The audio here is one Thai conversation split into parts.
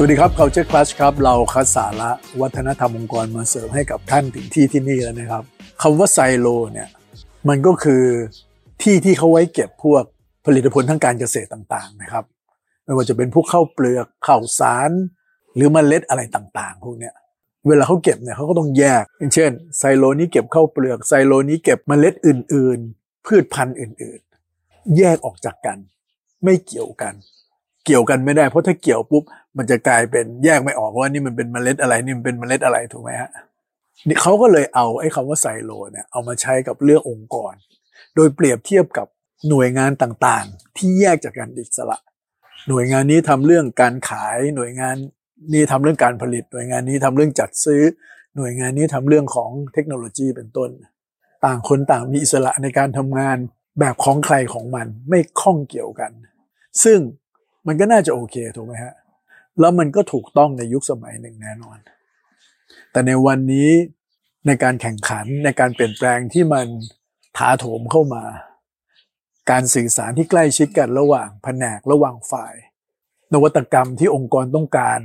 สวัสดีครับ Culture Clash ครับ เราคัดสาระวัฒนธรรมองค์กรมาเสริมให้กับท่านถึงที่ที่นี่แล้วนะครับคำว่าไซโลเนี่ยมันก็คือที่ที่เขาไว้เก็บพวกผลิตผลทางการเกษตรต่างๆนะครับ ไม่ว่าจะเป็นพวกข้าวเปลือกข้าวสาร หรือมเมล็ดอะไรต่างๆ พวกเนี้ยเวลาเขาเก็บเนี่ยเขาก็ต้องแยกอย่างเช่นไซโลนี้เก็บข้าวเปลือกไซโลนี้เก็บเมล็ดอื่น ๆ พืชพันธุ์อื่น ๆ แยกออกจากกัน ไม่เกี่ยวกัน เกี่ยวกันไม่ได้เพราะถ้าเกี่ยวปุ๊บ มันจะกลายเป็นแยกไม่ออกว่านี่มันเป็นเมล็ดอะไรนี่มันเป็นเมล็ดอะไรถูกไหมฮะนี่เขาก็เลยเอาไอ้คำว่าไซโลเนี่ยเอามาใช้กับเรื่ององค์กร โดยเปรียบเทียบกับหน่วยงานต่างๆ ที่แยกจากกันอิสระ หน่วยงานนี้ทำเรื่องการขายหน่วยงานนี้ทำเรื่องการผลิต หน่วยงานนี้ทำเรื่องจัดซื้อ หน่วยงานนี้ทำเรื่องของเทคโนโลยีเป็นต้น ต่างคนต่างมีอิสระในการทำงานแบบของใครของมันไม่ข้องเกี่ยวกัน ซึ่งมันก็น่าจะโอเคถูกไหมฮะ แล้วมันก็ถูกต้องในยุคสมัยหนึ่งแน่นอน แต่ในวันนี้ในการแข่งขันในการเปลี่ยนแปลงที่มันถาโถมเข้ามา การสื่อสารที่ใกล้ชิดกันระหว่างแผนกระหว่างฝ่าย นวัตกรรมที่องค์กรต้องการ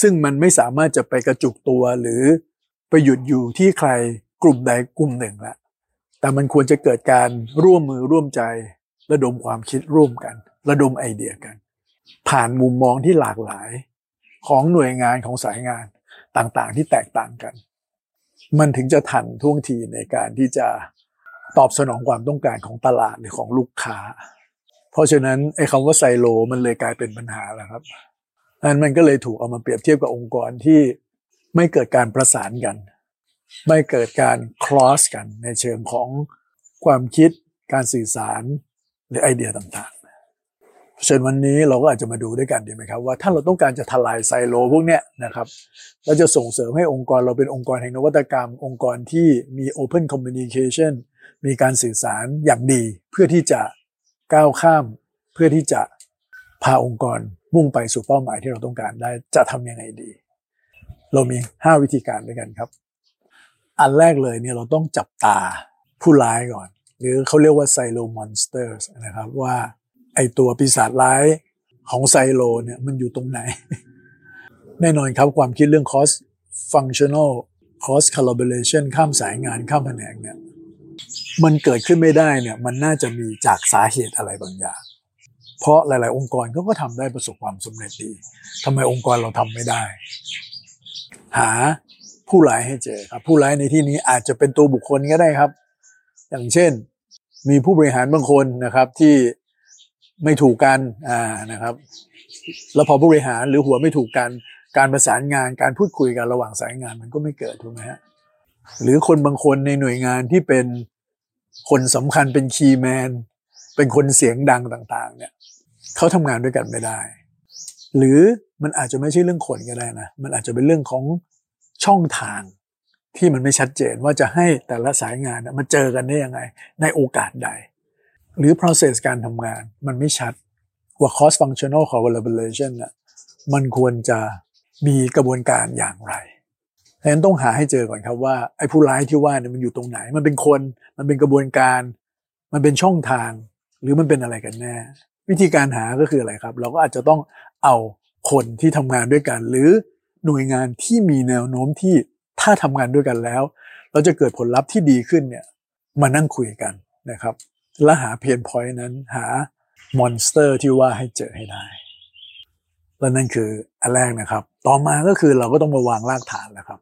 ซึ่งมันไม่สามารถจะไปกระจุกตัวหรือไปหยุดอยู่ที่ใครกลุ่มใดกลุ่มหนึ่งละแต่มันควรจะเกิดการร่วมมือร่วมใจ ระดมความคิดร่วมกัน ระดมไอเดียกัน ผ่านมุมมองที่หลากหลายของหน่วยงานของสายงานต่างๆ ที่แตกต่างกัน มันถึงจะทันท่วงทีในการที่จะตอบสนองความต้องการของตลาดหรือของลูกค้า เพราะฉะนั้นไอ้คำว่าไซโลมันเลยกลายเป็นปัญหาแล้วครับนั้นมันก็เลยถูกเอามาเปรียบเทียบกับองค์กรที่ไม่เกิดการประสานกัน ไม่เกิดการคลอสกันในเชิงของความคิด การสื่อสารหรือไอเดียต่างๆ เชิญวันนี้เราก็อาจจะมาดูด้วยกันดีไหมครับว่าถ้าเราต้องการจะทลายไซโลพวกเนี้ยนะครับเราจะส่งเสริมให้องค์กรเราเป็นองค์กรแห่งนวัตกรรม องค์กรที่มี Open Communication มีการสื่อสารอย่างดี เพื่อที่จะก้าวข้าม เพื่อที่จะพาองค์กรมุ่งไปสู่เป้าหมายที่เราต้องการได้จะทำยังไงดี เรามี 5 วิธีการด้วยกันครับ อันแรกเลยเนี่ยเราต้องจับตาผู้ร้ายก่อน หรือเขาเรียกว่า silo monster นะครับว่า ไอตัวปีศาจร้ายของไซโลเนี่ยมันอยู่ตรงไหน แน่นอนครับความคิดเรื่อง cross functional cross collaboration ข้ามสายงานข้ามแผนกเนี่ยมันเกิดขึ้นไม่ได้เนี่ยมันน่าจะมีจากสาเหตุอะไรบางอย่าง เพราะหลาย ๆ องค์กรเขาก็ทำได้ประสบความสำเร็จดีทำไมองค์กรเราทำไม่ได้ หาผู้ร้ายให้เจอครับ ผู้ร้ายในที่นี้อาจจะเป็นตัวบุคคลก็ได้ครับ อย่างเช่น มีผู้บริหารบางคนนะครับที่ ไม่ถูกกันอ่านะครับ แล้วพอผู้บริหารหรือหัวไม่ถูกกัน การประสานงานการพูดคุยกันระหว่างสายงานมันก็ไม่เกิดถูกไหมฮะหรือคนบางคนในหน่วยงานที่เป็นคนสำคัญเป็นคีย์แมนเป็นคนเสียงดังต่างๆ เนี่ยเขาทำงานด้วยกันไม่ได้ หรือมันอาจจะไม่ใช่เรื่องคนก็ได้นะมันอาจจะเป็นเรื่องของช่องทางที่มันไม่ชัดเจนว่าจะให้แต่ละสายงานมาเจอกันได้ยังไง ในโอกาสใด หรือ process การทำงาน มันไม่ชัดว่า cost functional collaboration น่ะมันควรจะมีกระบวนการอย่างไรดังนั้นต้องหาให้เจอก่อนครับว่าไอ้ผู้ร้ายที่ว่าเนี่ยมันอยู่ตรงไหน มันเป็นคน มันเป็นกระบวนการ มันเป็นช่องทาง หรือมันเป็นอะไรกันแน่ วิธีการหาก็คืออะไรครับ เราก็อาจจะต้องเอาคนที่ทำงานด้วยกัน หรือหน่วยงานที่มีแนวโน้มที่ถ้าทำงานด้วยกันแล้ว เราจะเกิดผลลัพธ์ที่ดีขึ้นเนี่ยมานั่งคุยกันนะครับ และหา pain point นั้นหา monster ที่ว่าให้เจอให้ได้และนั่นคืออันแรกนะครับ ต่อมาก็คือเราก็ต้องมาวางรากฐานแล้วครับ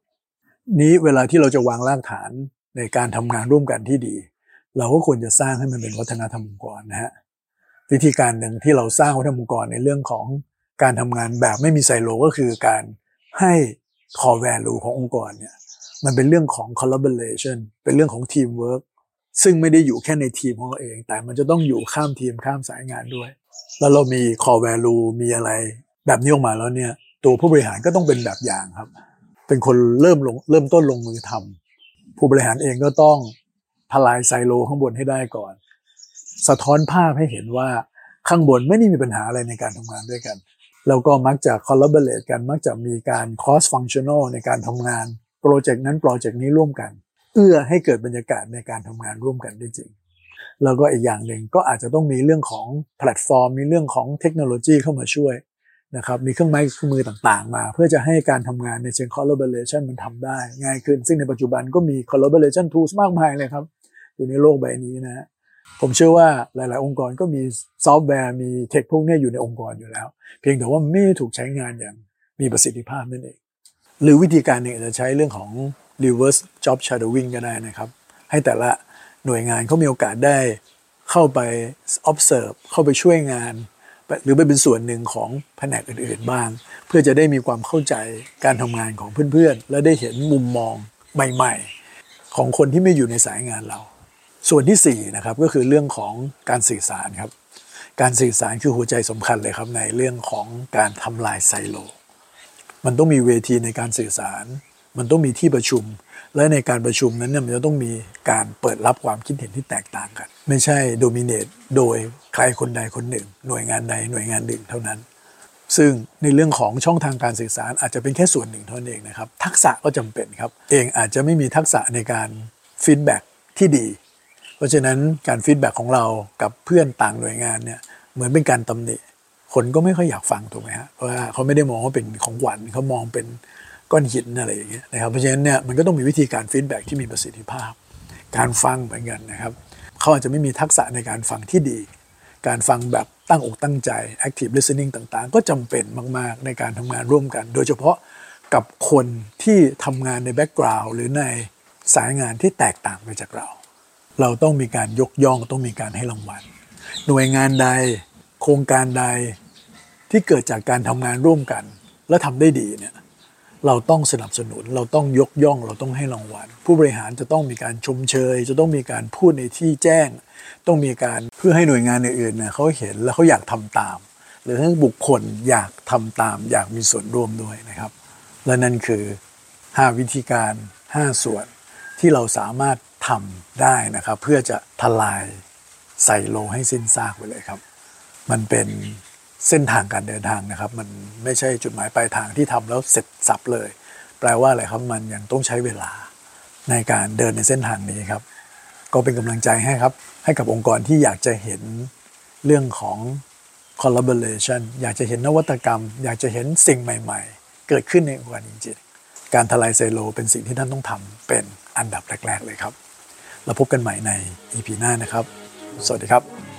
นี้เวลาที่เราจะวางรากฐานในการทำงานร่วมกันที่ดี เราก็ควรจะสร้างให้มันเป็นวัฒนธรรมองค์กรนะฮะวิธีการหนึ่งที่เราสร้างวัฒนธรรมองค์กรในเรื่องของการทำงานแบบไม่มีไซโลก็คือการให้ core value ขององค์กรเนี่ยมันเป็นเรื่องของ collaboration เป็นเรื่องของ teamwork ซึ่งไม่ได้อยู่แค่ในทีมของเราเอง แต่มันจะต้องอยู่ข้ามทีมข้ามสายงานด้วย แล้วเรามี core value มีอะไร แบบนี้ออกมาแล้วเนี่ย ตัวผู้บริหารก็ต้องเป็นแบบอย่างครับ เป็นคนเริ่มลงเริ่มต้นลงมือทำผู้บริหารเองก็ต้องทลายไซโลข้างบนให้ได้ก่อน สะท้อนภาพให้เห็นว่าข้างบนไม่ได้มีปัญหาอะไรในการทำงานด้วยกัน แล้วก็มักจะ collaborate กันมักจะมีการ cross functional ในการทำงานโปรเจกต์นั้นโปรเจกต์นี้ร่วมกัน เอื้อให้เกิดบรรยากาศในการทำงานร่วมกันได้จริง แล้วก็อีกอย่างหนึ่งก็อาจจะต้องมีเรื่องของแพลตฟอร์ม มีเรื่องของเทคโนโลยีเข้ามาช่วยนะครับมีเครื่องไม้เครื่องมือต่างๆ มา เพื่อจะให้การทำงานในเชิง collaboration มันทำได้ ง่ายขึ้น ซึ่งในปัจจุบันก็มี collaboration tools มากมายเลยครับ อยู่ในโลกใบนี้นะฮะผมเชื่อว่าหลาย ๆ องค์กรก็มีซอฟต์แวร์มี tech พวกนี้อยู่ในองค์กรอยู่แล้ว เพียงแต่ว่าไม่ถูกใช้งานอย่างมีประสิทธิภาพนั่นเอง หรือวิธีการหนึ่งจะใช้เรื่องของ reverse job shadowing ก็ได้นะครับ ให้แต่ละหน่วยงานเขามีโอกาสได้เข้าไป observe เข้าไปช่วยงาน หรือไปเป็นส่วนหนึ่งของแผนกอื่นๆบ้าง เพื่อจะได้มีความเข้าใจการทำงานของเพื่อนๆ และได้เห็นมุมมองใหม่ๆ ของคนที่ไม่อยู่ในสายงานเรา ส่วนที่4นะครับก็คือเรื่องของการสื่อสารครับ การสื่อสารคือหัวใจสำคัญเลยครับในเรื่องของการทำลายไซโล มันต้องมีเวทีในการสื่อสาร มันต้องมีที่ประชุม และในการประชุมนั้นเนี่ยมันจะต้องมีการเปิดรับความคิดเห็นที่แตกต่างกัน ไม่ใช่ dominate โดยใครคนใดคนหนึ่ง หน่วยงานใดหน่วยงานหนึ่งเท่านั้น ซึ่งในเรื่องของช่องทางการสื่อสารอาจจะเป็นแค่ส่วนหนึ่งเท่านั้นเองนะครับ ทักษะก็จำเป็นครับ เองอาจจะไม่มีทักษะในการ feedback ที่ดี เพราะฉะนั้นการ feedback ของเรากับเพื่อนต่างหน่วยงานเนี่ยเหมือนเป็นการตำหนิคนก็ไม่ค่อยอยากฟังถูกไหมฮะเพราะว่าเขาไม่ได้มองว่าเป็นของหวานเขามองเป็น ก้อนหินอะไรอย่างเงี้ยนะครับเพราะฉะนั้นเนี่ยมันก็ต้องมีวิธีการ feedback ที่มีประสิทธิภาพ การฟังเหมือนกันนะครับเขาอาจจะไม่มีทักษะในการฟังที่ดี การฟังแบบตั้งอกตั้งใจ active listening ต่างๆ ก็จำเป็นมากๆในการทำงานร่วมกัน โดยเฉพาะกับคนที่ทำงานใน background หรือในสายงานที่แตกต่างไปจากเรา เราต้องมีการยกย่องต้องมีการให้รางวัล หน่วยงานใด โครงการใดที่เกิดจากการทำงานร่วมกัน และทำได้ดีเนี่ย เราต้องสนับสนุน เราต้องยกย่อง เราต้องให้รางวัล ผู้บริหารจะต้องมีการชมเชย จะต้องมีการพูดในที่แจ้ง ต้องมีการเพื่อให้หน่วยงานอื่นๆเนี่ยเขาเห็นแล้วเขาอยากทำตาม หรือให้บุคคลอยากทำตาม อยากมีส่วนร่วมด้วยนะครับ และนั่นคือ 5 วิธีการ 5 ส่วนที่เราสามารถทำได้นะครับ เพื่อจะทลายไซโลให้สิ้นซากไปเลยครับ มันเป็น เส้นทางการเดินทางนะครับ มันไม่ใช่จุดหมายปลายทางที่ทำแล้วเสร็จสับเลย แปลว่าอะไรครับมันยังต้องใช้เวลาในการเดินในเส้นทางนี้ครับ ก็เป็นกำลังใจให้ครับ ให้กับองค์กรที่อยากจะเห็นเรื่องของ collaboration อยากจะเห็นนวัตกรรม อยากจะเห็นสิ่งใหม่ ๆ เกิดขึ้นในองค์กรจริงๆการทลายไซโลเป็นสิ่งที่ท่านต้องทำเป็นอันดับแรก ๆ เลยครับ แล้วพบกันใหม่ใน EP หน้านะครับ สวัสดีครับ